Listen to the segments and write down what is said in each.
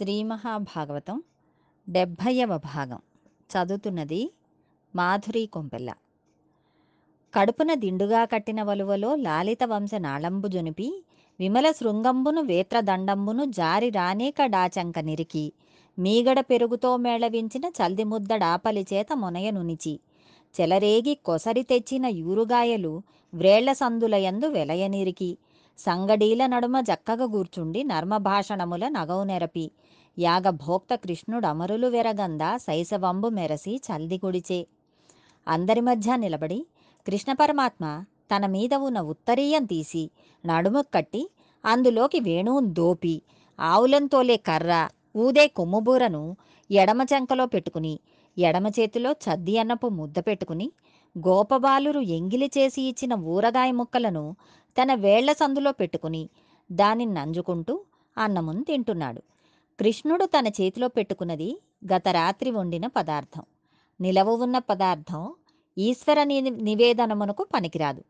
శ్రీ మహాభాగవతం డెబ్భైవ భాగం. చదువుతున్నది మాధురి కొంపెల్ల. కడుపున దిండుగా కట్టిన వలువలో లాలిత వంశ నాళంబు జొనిపి విమల శృంగంబును వేత్రదండంబును జారి రానేక డాచంక నిరికి మీగడ పెరుగుతో మేళవించిన చల్దిముద్దడాపలి చేత మునయనునిచి చెలరేగి కొసరి తెచ్చిన యూరుగాయలు వ్రేళ్ళ సందులయందు వెలయనిరికి సంగడీల నడుమ జక్కగ గూర్చుండి నర్మభాషణముల నగవు నెరపి యాగభోక్త కృష్ణుడమరులు కృష్ణుడు అమరులు వెరగంద శైశవంబు మెరసి చల్దిగుడిచే అందరి మధ్య నిలబడి కృష్ణ పరమాత్మ తన మీద ఉన్న ఉత్తరీయం తీసి నడుము కట్టి అందులోకి వేణువును దోపి ఆవులంతోలే కర్ర ఊదే కొమ్ముబూరను ఎడమ చెంకలో పెట్టుకుని ఎడమ చేతిలో చద్ది అన్నపు ముద్ద పెట్టుకుని గోపబాలురు ఎంగిలి చేసి ఇచ్చిన ఊరగాయ ముక్కలను తన వేళ్ళ సందులో పెట్టుకుని దానిని నంజుకుంటూ అన్నమును తింటున్నాడు. కృష్ణుడు తన చేతిలో పెట్టుకున్నది గత రాత్రి వండిన పదార్థం. నిలవ ఉన్న పదార్థం ఈశ్వర నివేదనమునకు పనికిరాదు.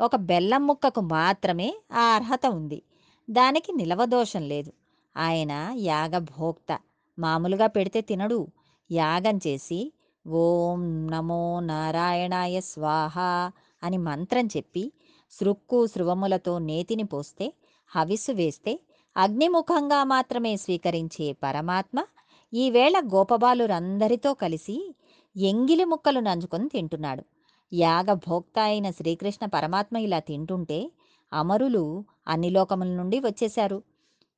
ఒక బెల్లం ముక్కకు మాత్రమే ఆ అర్హత ఉంది. దానికి నిలవదోషం లేదు. ఆయన యాగభోక్త. మామూలుగా పెడితే తినడు. యాగం చేసి ఓం నమో నారాయణాయ స్వాహ అని మంత్రం చెప్పి సృక్కు శృవములతో నేతిని పోస్తే హవిస్సు వేస్తే అగ్నిముఖంగా మాత్రమే స్వీకరించే పరమాత్మ ఈవేళ గోపబాలురందరితో కలిసి ఎంగిలి ముక్కలు నంచుకొని తింటున్నాడు. యాగభోక్త అయిన శ్రీకృష్ణ పరమాత్మ ఇలా తింటుంటే అమరులు అన్ని లోకముల నుండి వచ్చేశారు.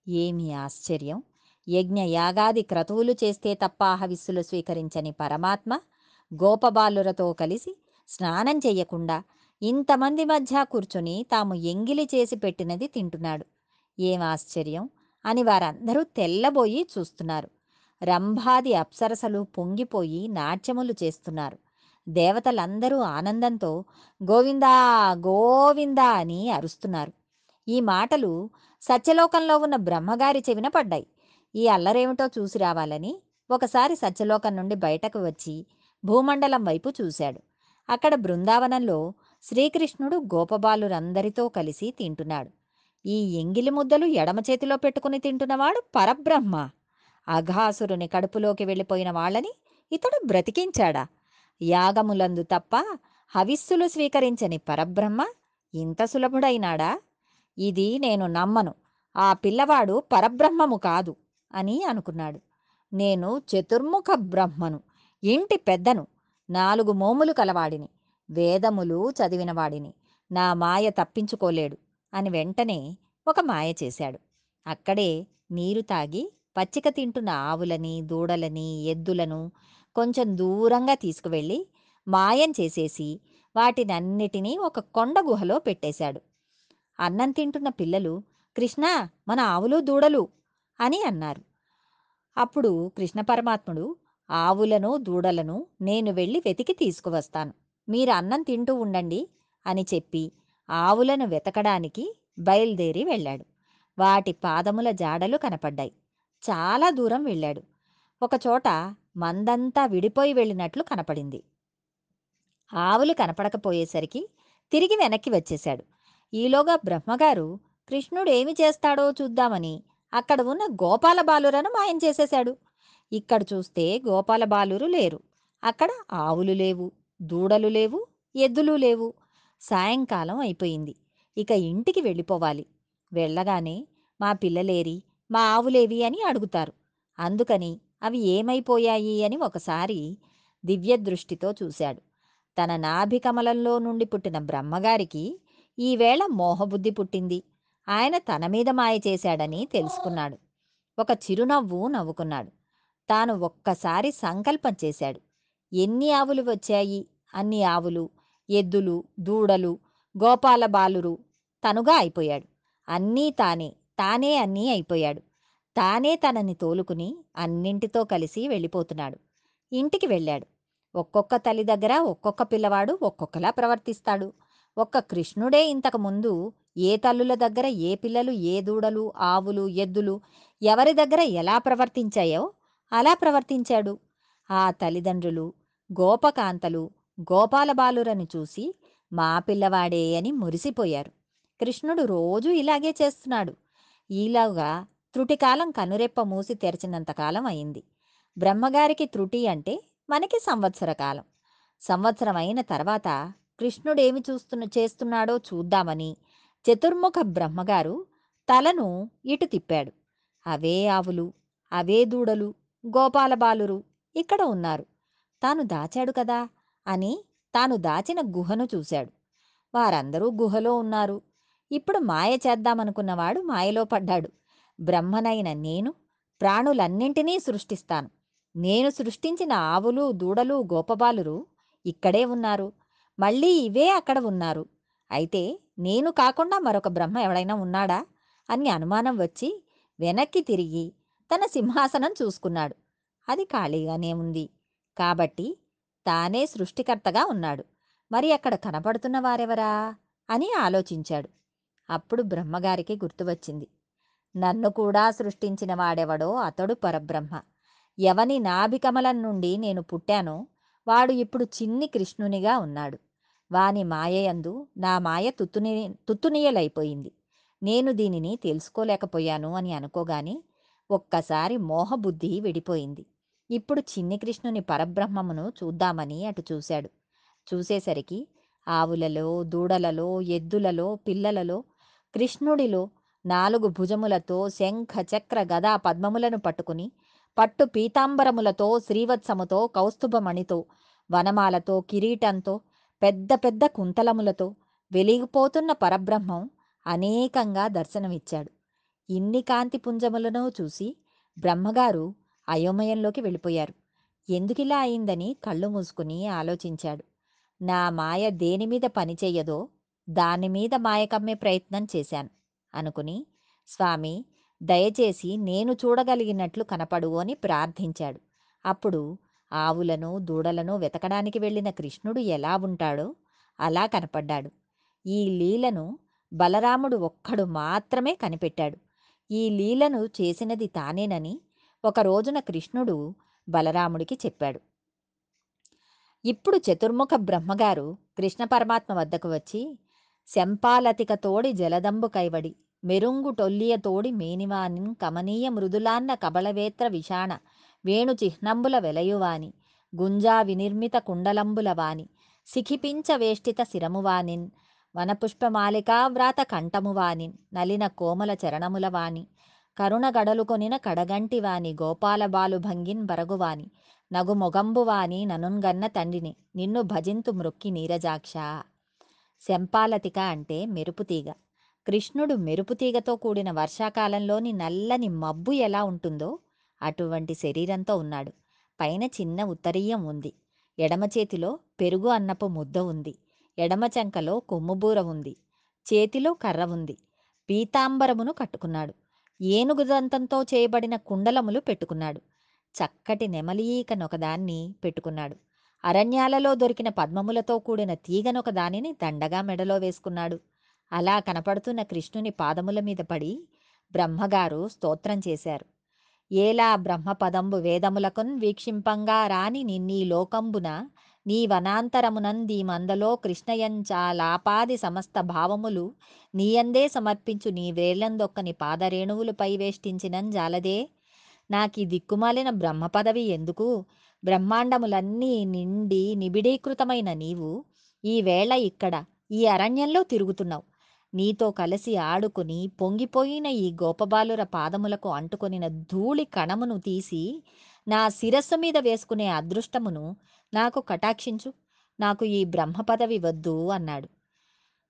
ఏమి ఆశ్చర్యం! యజ్ఞ యాగాది క్రతువులు చేస్తే తప్ప హవిస్సులు స్వీకరించని పరమాత్మ గోపబాలురతో కలిసి స్నానం చెయ్యకుండా ఇంతమంది మధ్య కూర్చొని తాము ఎంగిలి చేసి పెట్టినది తింటున్నాడు. ఏం ఆశ్చర్యం? అని వారందరూ తెల్లబోయి చూస్తున్నారు. రంభాది అప్సరసలు పొంగిపోయి నాట్యములు చేస్తున్నారు. దేవతలందరూ ఆనందంతో గోవిందా గోవిందా అని అరుస్తున్నారు. ఈ మాటలు సత్యలోకంలో ఉన్న బ్రహ్మగారి చెవిన పడ్డాయి. ఈ అల్లరేమిటో చూసి రావాలని ఒకసారి సత్యలోకం నుండి బయటకు వచ్చి భూమండలం వైపు చూశాడు. అక్కడ బృందావనంలో శ్రీకృష్ణుడు గోపబాలురందరితో కలిసి తింటున్నాడు. ఈ ఎంగిలి ముద్దలు ఎడమ చేతిలో పెట్టుకుని తింటున్నవాడు పరబ్రహ్మ. అఘాసురుని కడుపులోకి వెళ్ళిపోయిన వాళ్ళని ఇతడు బ్రతికించాడా? యాగములందు తప్ప హవిస్సులు స్వీకరించని పరబ్రహ్మ ఇంత సులభుడైనాడా? ఇది నేను నమ్మను. ఆ పిల్లవాడు పరబ్రహ్మము కాదు అని అనుకున్నాడు. నేను చతుర్ముఖ బ్రహ్మను ఇంటి పెద్దను నాలుగు మోములు కలవాడిని వేదములు చదివినవాడిని నా మాయ తప్పించుకోలేడు. అని వెంటనే ఒక మాయ చేశాడు. అక్కడే నీరు తాగి పచ్చిక తింటున్న ఆవులని దూడలని ఎద్దులను కొంచెం దూరంగా తీసుకువెళ్ళి మాయం చేసేసి వాటినన్నిటినీ ఒక కొండ గుహలో పెట్టేశాడు. అన్నం తింటున్న పిల్లలు కృష్ణ మన ఆవులు దూడలు అని అన్నారు. అప్పుడు కృష్ణ పరమాత్ముడు ఆవులను దూడలను నేను వెళ్ళి వెతికి తీసుకువస్తాను. మీరు అన్నం తింటూ ఉండండి అని చెప్పి ఆవులను వెతకడానికి బయలుదేరి వెళ్ళాడు. వాటి పాదముల జాడలు కనపడ్డాయి. చాలా దూరం వెళ్ళాడు. ఒకచోట మందంతా విడిపోయి వెళ్ళినట్లు కనపడింది. ఆవులు కనపడకపోయేసరికి తిరిగి వెనక్కి వచ్చేశాడు. ఈలోగా బ్రహ్మగారు కృష్ణుడేమి చేస్తాడో చూద్దామని అక్కడ ఉన్న గోపాల బాలురను మాయం చేసేశాడు. ఇక్కడ చూస్తే గోపాల బాలురు లేరు. అక్కడ ఆవులు లేవు దూడలు లేవు ఎద్దులు లేవు. సాయంకాలం అయిపోయింది. ఇక ఇంటికి వెళ్ళిపోవాలి. వెళ్ళగానే మా పిల్లలేరి మా ఆవులేవి అని అడుగుతారు. అందుకని అవి ఏమైపోయాయి అని ఒకసారి దివ్య దృష్టితో చూశాడు. తన నాభికమలంలో నుండి పుట్టిన బ్రహ్మగారికి ఈవేళ మోహబుద్ధి పుట్టింది. ఆయన తన మీద మాయ చేశాడని తెలుసుకున్నాడు. ఒక చిరునవ్వు నవ్వుకున్నాడు. తాను ఒక్కసారి సంకల్పం చేశాడు. ఎన్ని ఆవులు వచ్చాయి? అన్ని ఆవులు ఎద్దులు దూడలు గోపాల బాలురు తనుగా అయిపోయాడు. అన్నీ తానే తానే అన్నీ అయిపోయాడు. తానే తనని తోలుకుని అన్నింటితో కలిసి వెళ్ళిపోతున్నాడు. ఇంటికి వెళ్ళాడు. ఒక్కొక్క తల్లి దగ్గర ఒక్కొక్క పిల్లవాడు ఒక్కొక్కలా ప్రవర్తిస్తాడు. ఒక్క కృష్ణుడే ఇంతకు ముందు ఏ తల్లుల దగ్గర ఏ పిల్లలు ఏ దూడలు ఆవులు ఎద్దులు ఎవరి దగ్గర ఎలా ప్రవర్తించాయో అలా ప్రవర్తించాడు. ఆ తల్లిదండ్రులు గోపకాంతలు గోపాలబాలురని చూసి మా పిల్లవాడే అని మురిసిపోయారు. కృష్ణుడు రోజూ ఇలాగే చేస్తున్నాడు. ఈలాగా త్రుటికాలం కనురెప్ప మూసి తెరిచినంతకాలం అయింది. బ్రహ్మగారికి త్రుటి అంటే మనకి సంవత్సర కాలం. సంవత్సరం అయిన తర్వాత కృష్ణుడేమి చూస్తున్న చేస్తున్నాడో చూద్దామని చతుర్ముఖ బ్రహ్మగారు తలను ఇటు తిప్పాడు. అవే ఆవులు అవే దూడలు గోపాలబాలురు ఇక్కడ ఉన్నారు. తాను దాచాడు కదా! అని తాను దాచిన గుహను చూశాడు. వారందరూ గుహలో ఉన్నారు. ఇప్పుడు మాయ చేద్దామనుకున్నవాడు మాయలో పడ్డాడు. బ్రహ్మనైన నేను ప్రాణులన్నింటినీ సృష్టిస్తాను. నేను సృష్టించిన ఆవులు దూడలు గోపబాలురు ఇక్కడే ఉన్నారు. మళ్ళీ ఇవే అక్కడ ఉన్నారు. అయితే నేను కాకుండా మరొక బ్రహ్మ ఎవడైనా ఉన్నాడా? అని అనుమానం వచ్చి వెనక్కి తిరిగి తన సింహాసనం చూసుకున్నాడు. అది ఖాళీగానే ఉంది. కాబట్టి తానే సృష్టికర్తగా ఉన్నాడు. మరి అక్కడ కనపడుతున్న వారెవరా? అని ఆలోచించాడు. అప్పుడు బ్రహ్మగారికి గుర్తువచ్చింది. నన్ను కూడా సృష్టించిన వాడెవడో అతడు పరబ్రహ్మ. ఎవని నాభికమలం నుండి నేను పుట్టానో వాడు ఇప్పుడు చిన్ని కృష్ణునిగా ఉన్నాడు. వాని మాయయందు నా మాయ తుత్తుని తుత్తునియలైపోయింది నేను దీనిని తెలుసుకోలేకపోయాను అని అనుకోగాని ఒక్కసారి మోహబుద్ధి విడిపోయింది. ఇప్పుడు చిన్ని కృష్ణుని పరబ్రహ్మమును చూద్దామని అటు చూశాడు. చూసేసరికి ఆవులలో దూడలలో ఎద్దులలో పిల్లలలో కృష్ణుడిలో నాలుగు భుజములతో శంఖ చక్ర గదా పద్మములను పట్టుకుని పట్టు పీతాంబరములతో శ్రీవత్సముతో కౌస్తుభమణితో వనమాలతో కిరీటంతో పెద్ద పెద్ద కుంతలములతో వెలిగిపోతున్న పరబ్రహ్మం అనేకంగా దర్శనమిచ్చాడు. ఇన్ని కాంతి పుంజములను చూసి బ్రహ్మగారు అయోమయంలోకి వెళ్ళిపోయారు. ఎందుకిలా అయిందని కళ్ళు మూసుకుని ఆలోచించాడు. నా మాయ దేని మీద దానిమీద దాని మీద మాయ కమ్మే ప్రయత్నం చేశాను అనుకుని స్వామి దయచేసి నేను చూడగలిగినట్లు కనపడు అని ప్రార్థించాడు. అప్పుడు ఆవులను దూడలను వెతకడానికి వెళ్ళిన కృష్ణుడు ఎలా ఉంటాడో అలా కనపడ్డాడు. ఈ లీలను బలరాముడు ఒక్కడు మాత్రమే కనిపెట్టాడు. ఈ లీలను చేసినది తానేనని ఒక రోజున కృష్ణుడు బలరాముడికి చెప్పాడు. ఇప్పుడు చతుర్ముఖ బ్రహ్మగారు కృష్ణ పరమాత్మ వద్దకు వచ్చి శంపాలతిక తోడి జలదంబు కైవడి మెరుంగు టొల్లియ తోడి మేనివానిన్ కమనీయ మృదులాన్న కబళవేత్ర విషాణ వేణు చిహ్నంబుల వెలయువాని గుంజా వినిర్మిత కుండలంబుల వాని సిఖిపించ వేష్టిత శిరమువానిన్ వనపుష్పమాలికా వ్రాత కంఠమువానిన్ నలిన కోమల చరణముల వాణి కరుణ గడలుకొనిన కడగంటివాని గోపాలబాలు గోపాల బాలు భంగిన్ బరగువాని నగు మొగంబువాని ననున్గన్న తండ్రిని నిన్ను భజింతు మృక్కి నీరజాక్ష. శంపాలతిక అంటే మెరుపుతీగ కృష్ణుడు మెరుపుతీగతో కూడిన వర్షాకాలంలోని నల్లని మబ్బు ఎలా ఉంటుందో అటువంటి శరీరంతో ఉన్నాడు. పైన చిన్న ఉత్తరీయం ఉంది. ఎడమ చేతిలో పెరుగు అన్నపు ముద్ద ఉంది. ఎడమ చెంకలో కొమ్ముబూర ఉంది. చేతిలో కర్ర ఉంది. పీతాంబరమును కట్టుకున్నాడు. ఏనుగు దంతంతో చేయబడిన కుండలములు పెట్టుకున్నాడు. చక్కటి నెమలీకనొకదాన్ని పెట్టుకున్నాడు. అరణ్యాలలో దొరికిన పద్మములతో కూడిన తీగనొక దానిని దండగా మెడలో వేసుకున్నాడు. అలా కనపడుతున్న కృష్ణుని పాదముల మీద పడి బ్రహ్మగారు స్తోత్రం చేశారు. ఏలా బ్రహ్మపదంబు వేదములకున్ వీక్షింపంగా రాని నిన్నీ లోకంబున నీ వనాంతరమునంది మందలో కృష్ణయంచాలాపాది సమస్త భావములు నీయందే సమర్పించు నీ వేళ్ళందొక్కని పాదరేణువులపై వేష్టించినం జాలదే. నాకీ దిక్కుమాలిన బ్రహ్మ పదవి ఎందుకు? బ్రహ్మాండములన్నీ నిండి నిబిడీకృతమైన నీవు ఈవేళ ఇక్కడ ఈ అరణ్యంలో తిరుగుతున్నావు. నీతో కలిసి ఆడుకుని పొంగిపోయిన ఈ గోపబాలుర పాదములకు అంటుకొనిన ధూళి కణమును తీసి నా శిరస్సు మీద వేసుకునే అదృష్టమును నాకు కటాక్షించు నాకు ఈ బ్రహ్మ పదవి వద్దు అన్నాడు.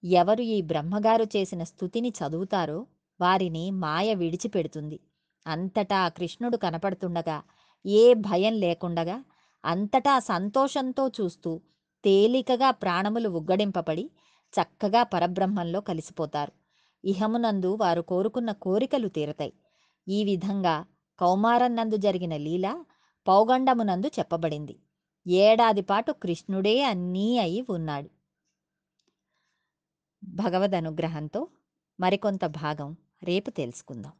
ఎవరు ఈ బ్రహ్మగారు చేసిన స్థుతిని చదువుతారో వారిని మాయ విడిచిపెడుతుంది. అంతటా కృష్ణుడు కనపడుతుండగా ఏ భయం లేకుండగా అంతటా సంతోషంతో చూస్తూ తేలికగా ప్రాణములు ఉగ్గడింపబడి చక్కగా పరబ్రహ్మంలో కలిసిపోతారు. ఇహమునందు వారు కోరుకున్న కోరికలు తీరతాయి. ఈ విధంగా కౌమారన్నందు జరిగిన లీల పౌగండమునందు చెప్పబడింది. ఏడాది పాటు కృష్ణుడే అన్నీ అయి ఉన్నాడు. భగవద్ అనుగ్రహంతో మరికొంత భాగం రేపు తెలుసుకుందాం.